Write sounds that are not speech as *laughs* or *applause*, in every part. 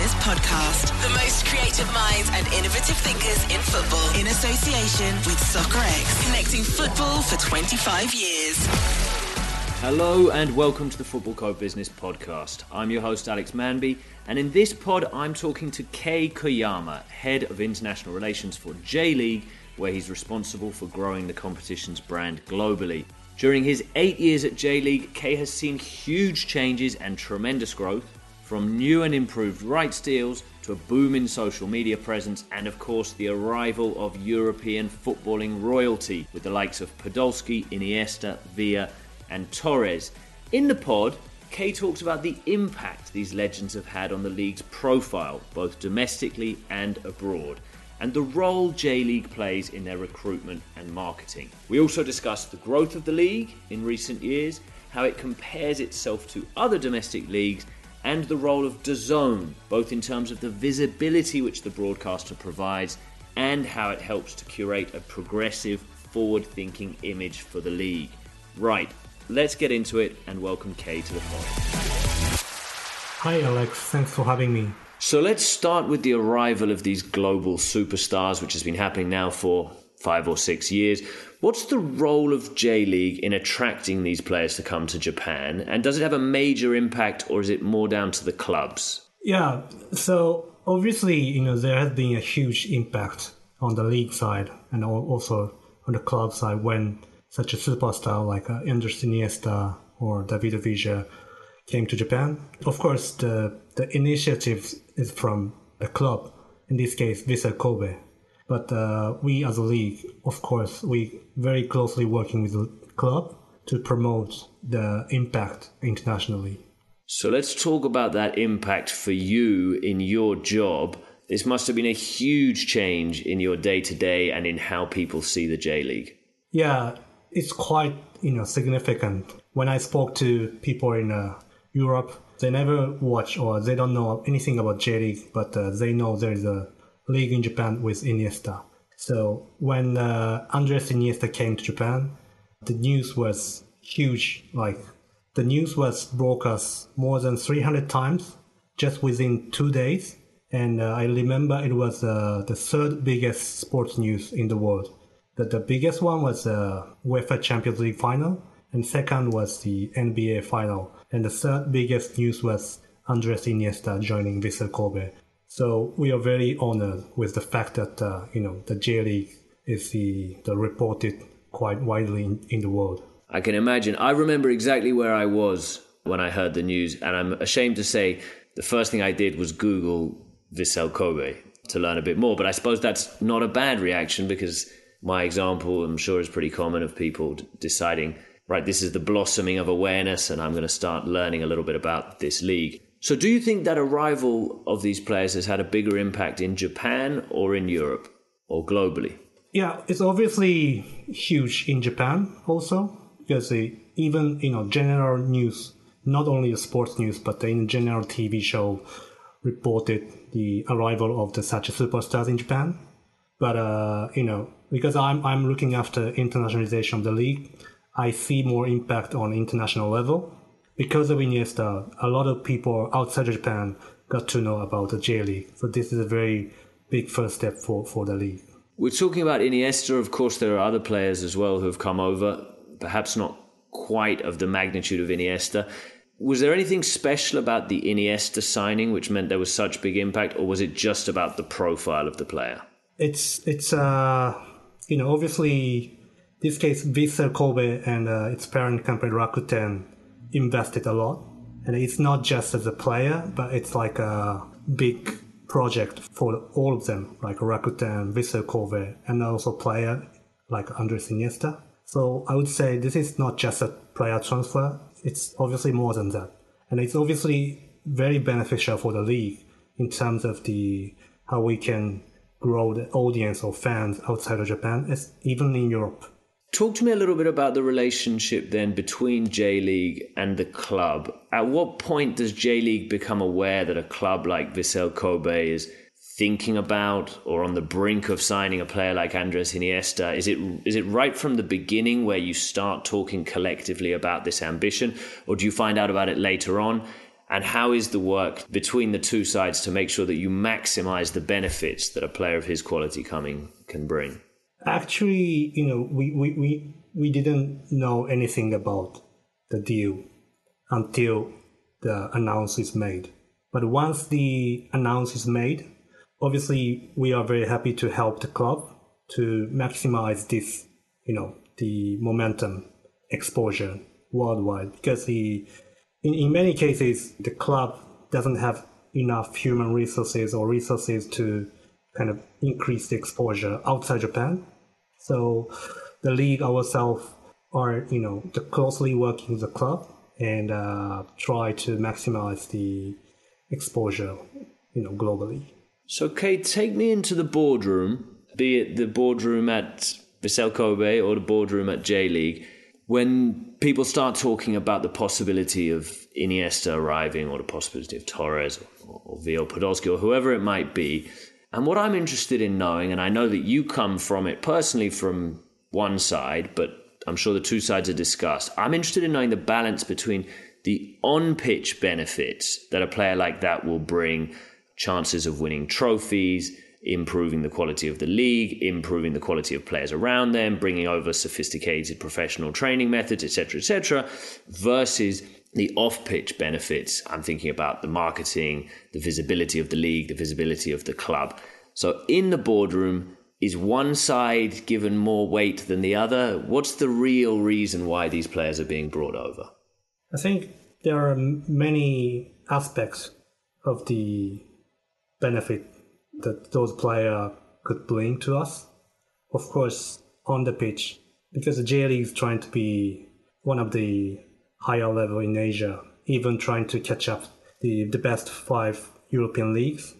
Business podcast. The most creative minds and innovative thinkers in football in association with Soccerex, connecting football for 25 years. Hello and welcome to the Footballco Business Podcast. I'm your host Alex Manby, and in this pod, I'm talking to Kei Koyama, Head of International Relations for J League, where he's responsible for growing the competition's brand globally. During his eight years at J League, Kei has seen huge changes and tremendous growth, from new and improved rights deals to a boom in social media presence, and of course, the arrival of European footballing royalty with the likes of Podolski, Iniesta, Villa, and Torres. In the pod, Kei talks about the impact these legends have had on the league's profile, both domestically and abroad and the role J League plays in their recruitment and marketing. We also discuss the growth of the league in recent years, how it compares itself to other domestic leagues, and the role of DAZN, both in terms of the visibility which the broadcaster provides and how it helps to curate a progressive, forward thinking image for the league. Right, let's get into it and welcome Kei to the pod. Hi, Alex. Thanks for having me. So let's start with the arrival of these global superstars, which has been happening now for five or six years. What's the role of J League in attracting these players to come to Japan? And does it have a major impact or is it more down to the clubs? Yeah, so obviously, you know, there has been a huge impact on the league side and also on the club side when such a superstar like uh, Andres Iniesta or David Villa came to Japan. Of course, the, the initiative is from a club, in this case, Vissel Kobe. But uh, we as a league, of course, we very closely working with the club to promote the impact internationally. So let's talk about that impact for you in your job. This must have been a huge change in your day to day and in how people see the J League. Yeah, it's quite you know significant. When I spoke to people in uh, Europe, they never watch or they don't know anything about J League, but uh, they know there is a league in Japan with Iniesta. So when uh, Andres Iniesta came to Japan, the news was huge. Like the news was broadcast more than 300 times just within two days. And uh, I remember it was uh, the third biggest sports news in the world. The, the biggest one was the uh, UEFA Champions League final, and second was the NBA final and the third biggest news was Andres Iniesta joining Vissel Kobe. So we are very honored with the fact that uh, you know the J League is the, the reported quite widely in, in the world. I can imagine. I remember exactly where I was when I heard the news, and I'm ashamed to say the first thing I did was Google Vissel Kobe to learn a bit more. But I suppose that's not a bad reaction because my example, I'm sure, is pretty common of people deciding right, this is the blossoming of awareness, and I'm going to start learning a little bit about this league. So, do you think that arrival of these players has had a bigger impact in Japan or in Europe or globally? Yeah, it's obviously huge in Japan also because even you know general news, not only sports news, but in general TV show reported the arrival of the such superstars in Japan. But uh, you know, because I'm I'm looking after internationalization of the league, I see more impact on international level. Because of Iniesta, a lot of people outside of Japan got to know about the J League. So this is a very big first step for, for the league. We're talking about Iniesta. Of course, there are other players as well who have come over, perhaps not quite of the magnitude of Iniesta. Was there anything special about the Iniesta signing which meant there was such big impact, or was it just about the profile of the player? It's it's uh you know obviously this case, Vissel Kobe and uh, its parent company Rakuten invested a lot. And it's not just as a player, but it's like a big project for all of them, like Rakuten, Vissel Kobe, and also player like Andres Iniesta. So I would say this is not just a player transfer. It's obviously more than that. And it's obviously very beneficial for the league in terms of the how we can grow the audience or fans outside of Japan, even in Europe. Talk to me a little bit about the relationship then between J League and the club. At what point does J League become aware that a club like Vissel Kobe is thinking about or on the brink of signing a player like Andres Iniesta? Is it is it right from the beginning where you start talking collectively about this ambition, or do you find out about it later on? And how is the work between the two sides to make sure that you maximize the benefits that a player of his quality coming can bring? Actually, you know, we, we, we, we didn't know anything about the deal until the announce is made. But once the announce is made, obviously we are very happy to help the club to maximize this, you know, the momentum exposure worldwide because the in, in many cases the club doesn't have enough human resources or resources to kind of increase the exposure outside Japan. So the league ourselves are you know closely working with the club and uh, try to maximize the exposure you know globally. So Kei, take me into the boardroom, be it the boardroom at Vissel Kobe or the boardroom at J League when people start talking about the possibility of Iniesta arriving or the possibility of Torres or, or Vio Podolski or whoever it might be, and what I'm interested in knowing, and I know that you come from it personally from one side, but I'm sure the two sides are discussed. I'm interested in knowing the balance between the on pitch benefits that a player like that will bring, chances of winning trophies, improving the quality of the league, improving the quality of players around them, bringing over sophisticated professional training methods, etc., etc., versus the off pitch benefits. I'm thinking about the marketing, the visibility of the league, the visibility of the club. So in the boardroom, is one side given more weight than the other? What's the real reason why these players are being brought over? I think there are many aspects of the benefit that those players could bring to us. Of course, on the pitch, because the J League is trying to be one of the higher level in Asia, even trying to catch up the, the best five European leagues.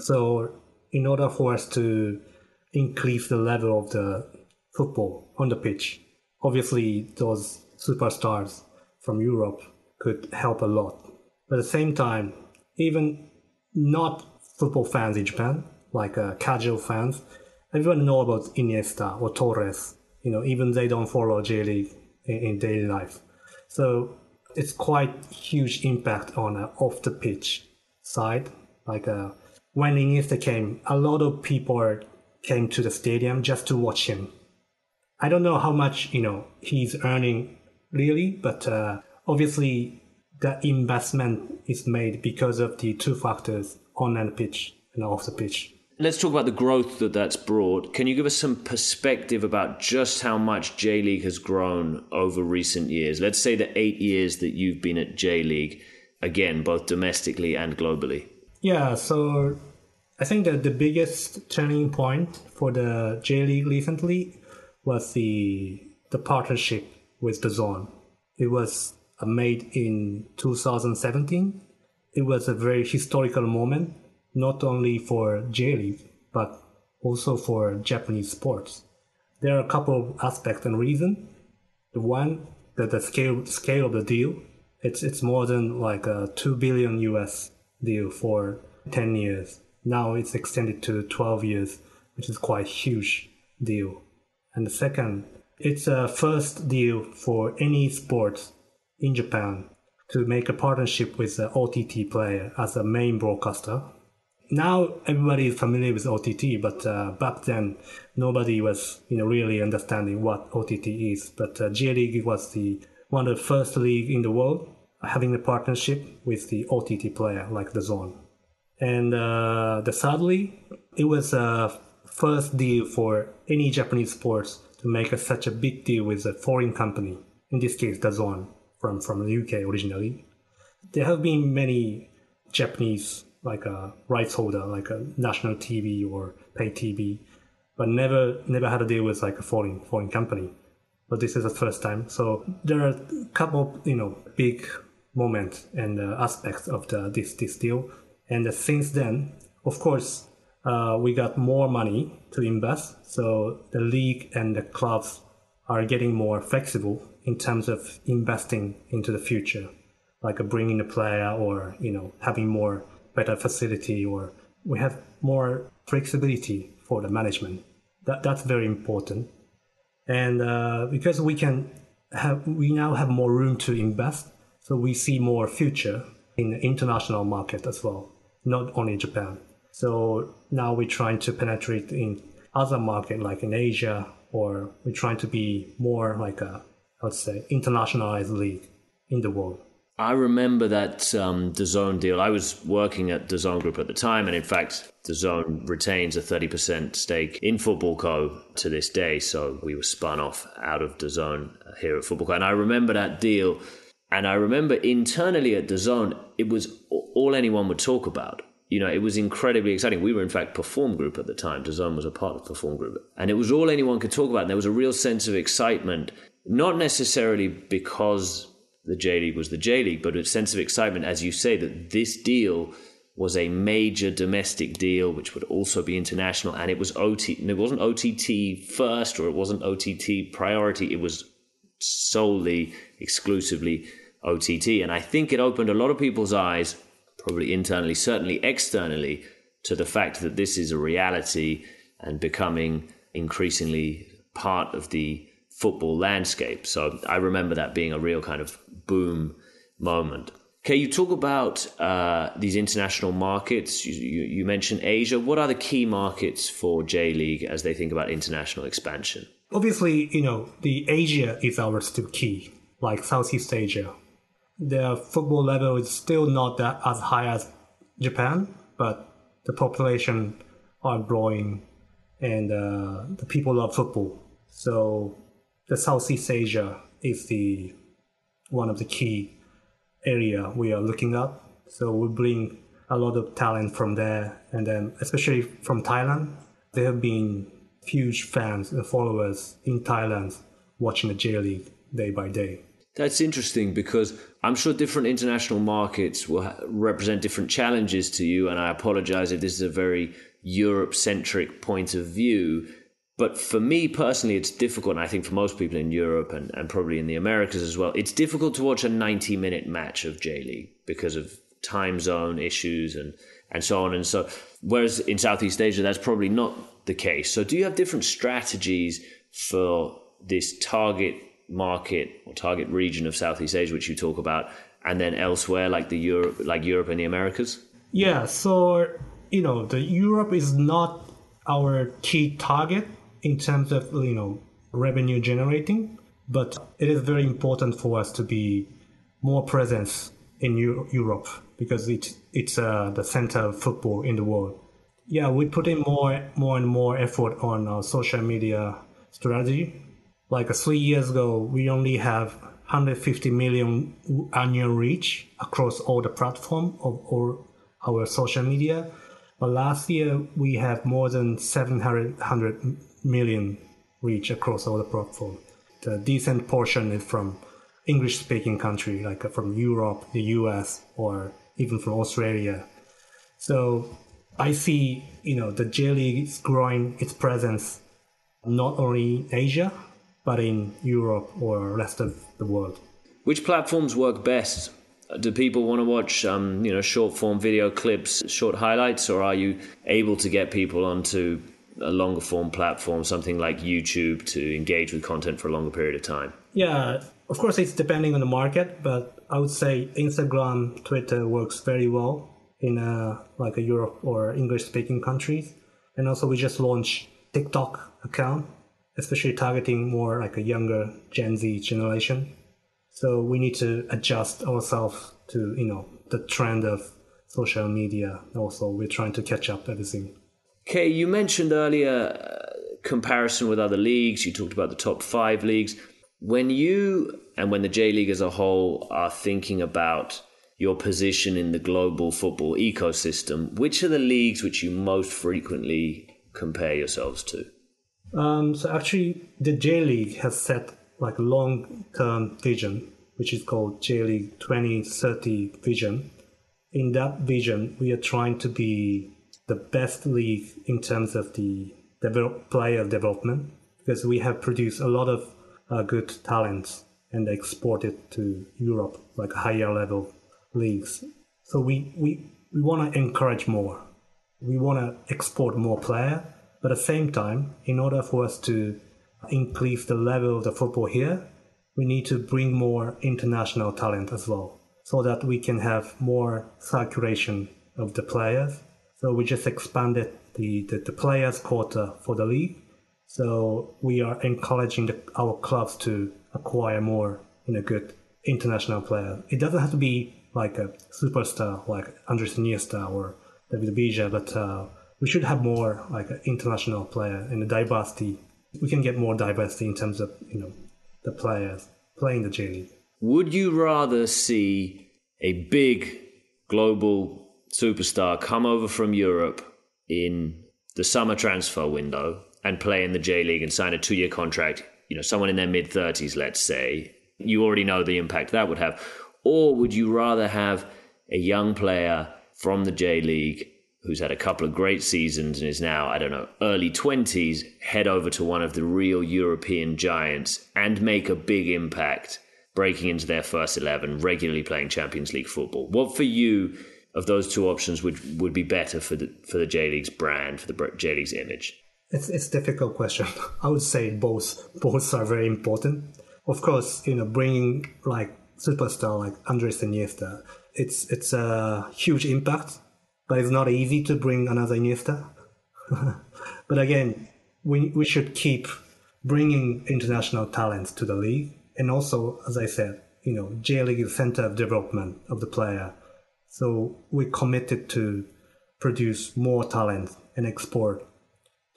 So, in order for us to increase the level of the football on the pitch, obviously those superstars from Europe could help a lot. But at the same time, even not football fans in Japan, like uh, casual fans, everyone know about Iniesta or Torres. You know, even they don't follow J League in, in, daily life. So it's quite huge impact on uh, off the pitch side. Like uh, when Iniesta came, a lot of people came to the stadium just to watch him. I don't know how much you know he's earning really, but uh, obviously the investment is made because of the two factors on and pitch and off the pitch. Let's talk about the growth that that's brought. Can you give us some perspective about just how much J League has grown over recent years? Let's say the eight years that you've been at J League, again, both domestically and globally. Yeah, so I think that the biggest turning point for the J League recently was the the partnership with DAZN. It was made in 2017 it was a very historical moment, not only for J League, but also for Japanese sports. There are a couple of aspects and reasons. The one, that the scale scale of the deal, it's it's more than like a two billion US deal for ten years. Now it's extended to twelve years, which is quite huge deal. And the second, it's a first deal for any sport in Japan to make a partnership with the OTT player as a main broadcaster. Now everybody is familiar with OTT, but uh, back then nobody was you know really understanding what OTT is. But uh, J League was the one of the first league in the world having a partnership with the OTT player like the DAZN. And uh, the sadly, it was a first deal for any Japanese sports to make a, such a big deal with a foreign company. In this case, DAZN from from the UK originally. There have been many Japanese like a rights holder, like a national TV or pay TV, but never never had to deal with like a foreign foreign company. But this is the first time. So there are a couple you know big moments and uh, aspects of the this this deal. And uh, since then, of course, uh, we got more money to invest. So the league and the clubs are getting more flexible in terms of investing into the future, like bringing a player or you know having more better facility or we have more flexibility for the management. That that's very important, and uh, because we can have we now have more room to invest, so we see more future. in the international market as well, not only Japan. So now we're trying to penetrate in other market like in Asia, or we're trying to be more like a, let's say, internationalized league in the world. I remember that um, DAZN deal. I was working at DAZN Group at the time, and in fact, DAZN retains a 30% stake in Footballco. to this day. So we were spun off out of DAZN here at Footballco. And I remember that deal, and I remember internally at DAZN, it was all anyone would talk about. You know, it was incredibly exciting. We were, in fact, Perform Group at the time. DAZN was a part of Perform Group. And it was all anyone could talk about. And there was a real sense of excitement, not necessarily because the J League was the J League, but a sense of excitement, as you say, that this deal was a major domestic deal, which would also be international, and it was OT. It wasn't OTT first, or it wasn't OTT priority. It was solely, exclusively OTT, and I think it opened a lot of people's eyes, probably internally, certainly externally, to the fact that this is a reality and becoming increasingly part of the football landscape. So I remember that being a real kind of boom moment. Okay, you talk about uh, these international markets. You, you, you, mentioned Asia. What are the key markets for J League as they think about international expansion? Obviously, you know, the Asia is our still key, like Southeast Asia. The football level is still not that as high as Japan, but the population are growing and uh, the people love football. So the Southeast Asia is the one of the key area we are looking at. So we bring a lot of talent from there, and then especially from Thailand, there have been huge fans and followers in Thailand watching the J League day by day. That's interesting because I'm sure different international markets will represent different challenges to you, and I apologize if this is a very Europe centric point of view. But for me personally, it's difficult, and I think for most people in Europe and, and probably in the Americas as well, it's difficult to watch a 90 minute match of J League because of time zone issues and, and so on. And so, whereas in Southeast Asia, that's probably not the case. So, do you have different strategies for this target market or target region of Southeast Asia, which you talk about, and then elsewhere, like the Europe, like Europe and the Americas? Yeah. So, you know, the Europe is not our key target in terms of you know revenue generating, but it is very important for us to be more presence in Euro- Europe because it, it's uh, the center of football in the world. Yeah, we put in more more and more effort on our social media strategy. Like uh, three years ago, we only have 150 million annual reach across all the platform of all our social media. But last year we have more than 700 million reach across all the platform. The decent portion is from English speaking country, like from Europe, the US, or even from Australia. So I see, you know, the J League is growing its presence not only in Asia, but in Europe or rest of the world. Which platforms work best? Do people want to watch, um, you know, short form video clips, short highlights, or are you able to get people onto a longer form platform, something like YouTube, to engage with content for a longer period of time? Yeah, of course, it's depending on the market, but I would say Instagram, Twitter works very well in a, like a Europe or English speaking countries. And also, we just launched TikTok account, especially targeting more like a younger Gen Z generation. So we need to adjust ourselves to you know the trend of social media. Also, we're trying to catch up everything. Okay, you mentioned earlier uh, comparison with other leagues. You talked about the top five leagues. When you and when the J League as a whole are thinking about your position in the global football ecosystem, which are the leagues which you most frequently compare yourselves to? Um, so actually, the J League has set like a long-term vision, which is called J League 2030 vision. In that vision, we are trying to be the best league in terms of the develop, player development because we have produced a lot of uh, good talents and exported to Europe, like higher level leagues. So we, we, we want to encourage more. We want to export more player, but at the same time, in order for us to increase the level of the football here, we need to bring more international talent as well. so that we can have more circulation of the players. So we just expanded the, the, the players quota for the league. So we are encouraging the, our clubs to acquire more you know, good international players. It doesn't have to be like a superstar like Andres Iniesta or David Villa, but uh, we should have more like an international player and the diversity. We can get more diversity in terms of you know the players playing the J League. Would you rather see a big global superstar come over from Europe in the summer transfer window and play in the J League and sign a two year contract? You know, someone in their mid 30s, let's say. You already know the impact that would have. Or would you rather have a young player from the J League who's had a couple of great seasons and is now, I don't know, early 20s, head over to one of the real European giants and make a big impact, breaking into their first 11, regularly playing Champions League football? What for you of those two options would, would be better for the, for the J League's brand, for the J League's image? It's, it's a difficult question. I would say both. Both are very important. Of course, you know, bringing like superstar like Andres Iniesta, it's it's a huge impact but it's not easy to bring another Iniesta. *laughs* but again, we, we should keep bringing international talents to the league. And also, as I said, you know, J League is center of development of the player. So we're committed to produce more talent and export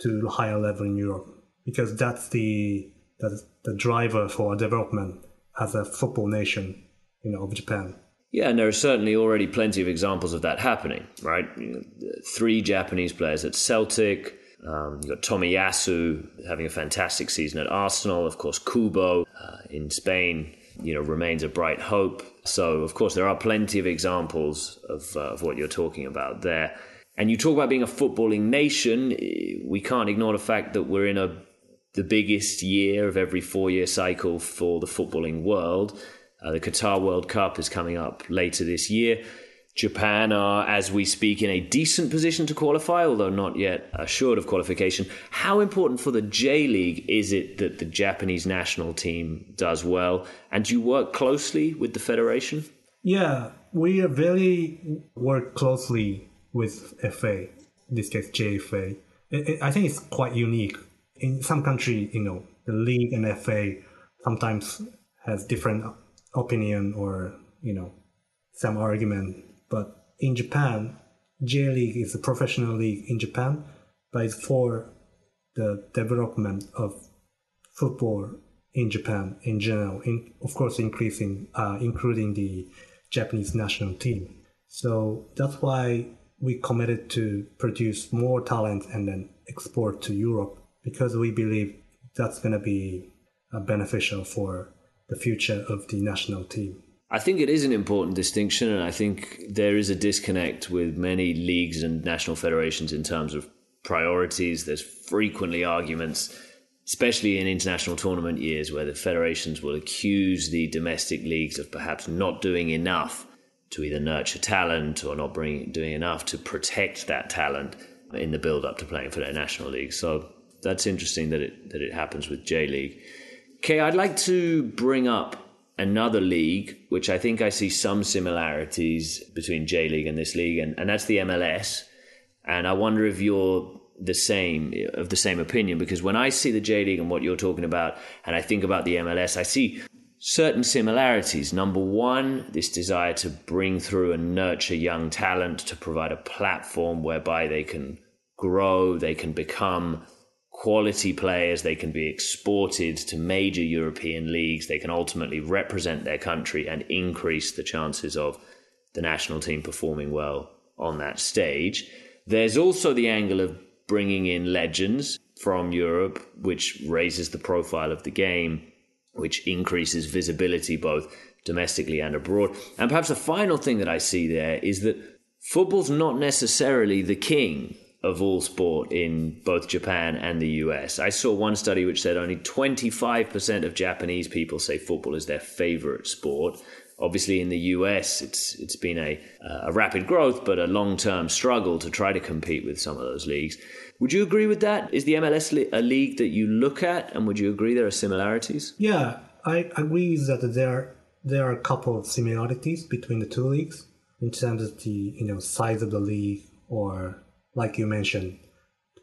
to higher level in Europe because that's the that's the driver for our development as a football nation, you know, of Japan. Yeah, and there are certainly already plenty of examples of that happening, right? Three Japanese players at Celtic. Um, you've got Tomiyasu having a fantastic season at Arsenal. Of course, Kubo uh, in Spain, you know, remains a bright hope. So, of course, there are plenty of examples of, uh, of what you're talking about there. And you talk about being a footballing nation. We can't ignore the fact that we're in a the biggest year of every four year cycle for the footballing world. Uh, the Qatar World Cup is coming up later this year. Japan are, as we speak, in a decent position to qualify, although not yet assured of qualification. How important for the J League is it that the Japanese national team does well? And do you work closely with the federation? Yeah, we very work closely with FA, in this case JFA. I think it's quite unique. In some country, you know, the league and FA sometimes has different opinion or you know some argument. But in Japan, J League is a professional league in Japan, but it's for the development of football in Japan in general. In, of course, increasing uh, including the Japanese national team. So that's why we committed to produce more talent and then export to Europe because we believe that's going to be uh, beneficial for the future of the national team. I think it is an important distinction, and I think there is a disconnect with many leagues and national federations in terms of priorities. There's frequently arguments, especially in international tournament years, where the federations will accuse the domestic leagues of perhaps not doing enough to either nurture talent or not bring, doing enough to protect that talent in the build up to playing for their national league. So that's interesting that it that it happens with J League. Okay, I'd like to bring up another league, which I think I see some similarities between J League and this league, and, and that's the MLS. And I wonder if you're the same of the same opinion because when I see the J League and what you're talking about, and I think about the MLS, I see certain similarities. Number one, this desire to bring through and nurture young talent to provide a platform whereby they can grow, they can become quality players, they can be exported to major European leagues, they can ultimately represent their country and increase the chances of the national team performing well on that stage. There's also the angle of bringing in legends from Europe, which raises the profile of the game, which increases visibility both domestically and abroad. And perhaps the final thing that I see there is that football's not necessarily the king of all sport in both Japan and the US. I saw one study which said only 25% of Japanese people say football is their favorite sport. Obviously, in the US, it's it's been a a rapid growth, but a long term struggle to try to compete with some of those leagues. Would you agree with that? Is the MLS a league that you look at, and would you agree there are similarities? Yeah, I agree that there there are a couple of similarities between the two leagues in terms of the you know size of the league or like you mentioned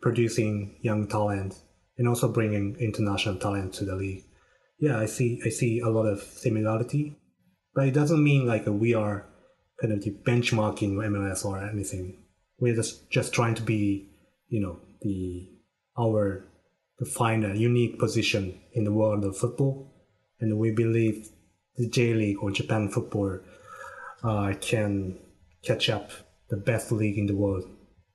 producing young talent and also bringing international talent to the league. Yeah i see i see a lot of similarity but it doesn't mean like we are kind of the benchmarking mls or anything. We're just just trying to be you know the our to find a unique position in the world of football. And we believe the j league or japan football uh, can catch up the best league in the world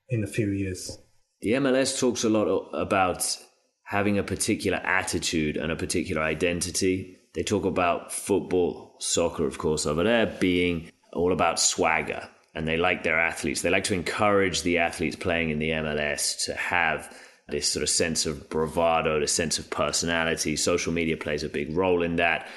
in a few years. The MLS talks a lot about having a particular attitude and a particular identity. They talk about football, soccer, of course, over there being all about swagger. And they like their athletes. They like to encourage the athletes playing in the MLS to have this sort of sense of bravado, this sense of personality. Social media plays a big role in that.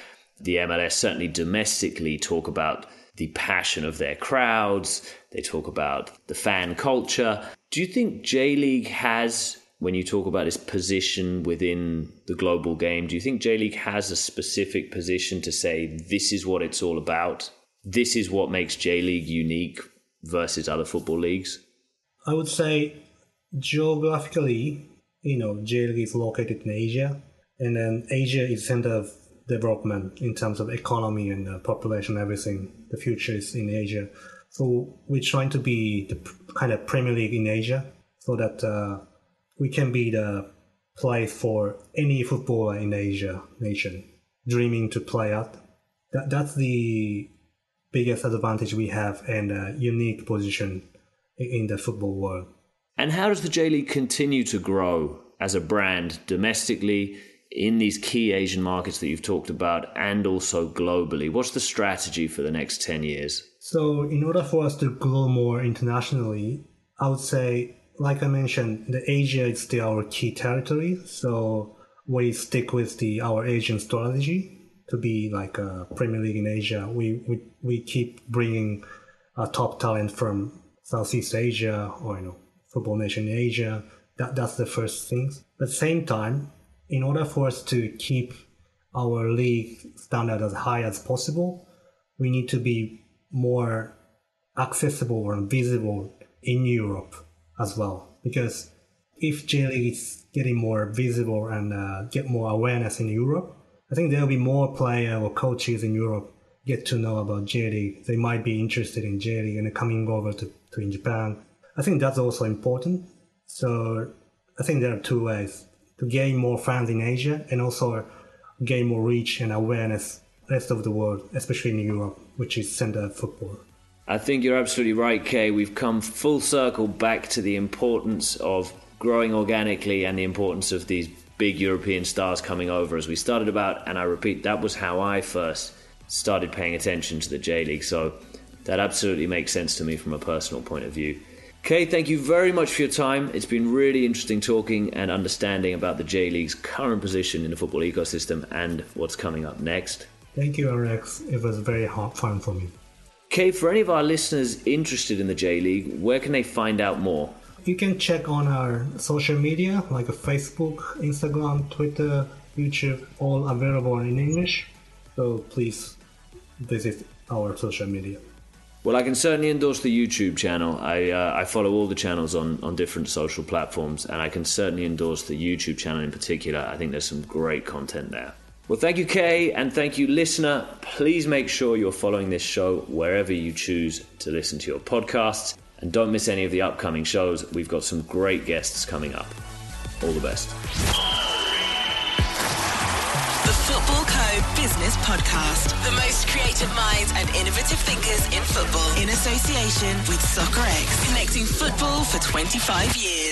The MLS certainly domestically talk about the passion of their crowds. They talk about the fan culture. Do you think J League has, when you talk about its position within the global game, do you think J League has a specific position to say this is what it's all about? This is what makes J League unique versus other football leagues? I would say geographically, you know, J League is located in Asia, and then Asia is center of development in terms of economy and uh, population, everything. The future is in Asia. So we're trying to be the kind of Premier League in Asia so that uh, we can be the place for any footballer in Asia nation dreaming to play at. That, that's the biggest advantage we have and a unique position in the football world. And how does the J League continue to grow as a brand domestically in these key Asian markets that you've talked about and also globally? What's the strategy for the next 10 years? So, in order for us to grow more internationally, I would say, like I mentioned, the Asia is still our key territory. So, we stick with the our Asian strategy to be like a Premier League in Asia. We we, we keep bringing a top talent from Southeast Asia or you know football nation in Asia. That that's the first at the same time, in order for us to keep our league standard as high as possible, we need to be more accessible and visible in Europe as well. Because if J League is getting more visible and uh, get more awareness in Europe, I think there'll be more players or coaches in Europe get to know about J League. They might be interested in J League and coming over to, to in Japan. I think that's also important. So I think there are two ways to gain more fans in Asia and also gain more reach and awareness rest of the world, especially in Europe, which is center football. I think you're absolutely right, Kei. We've come full circle back to the importance of growing organically and the importance of these big European stars coming over as we started about. And I repeat, that was how I first started paying attention to the J League. So that absolutely makes sense to me from a personal point of view. Kei, thank you very much for your time. It's been really interesting talking and understanding about the J League's current position in the football ecosystem and what's coming up next. Thank you, Alex. It was very hot fun for me. Okay, for any of our listeners interested in the J League, where can they find out more? You can check on our social media like Facebook, Instagram, Twitter, YouTube, all available in English. So please visit our social media. Well, I can certainly endorse the YouTube channel. I uh, I follow all the channels on, on different social platforms, and I can certainly endorse the YouTube channel in particular. I think there's some great content there. Well, thank you, Kei, and thank you, listener. Please make sure you're following this show wherever you choose to listen to your podcasts, and don't miss any of the upcoming shows. We've got some great guests coming up. All the best. The Footballco Business Podcast. The most creative minds and innovative thinkers in football in association with Soccerex, connecting football for 25 years.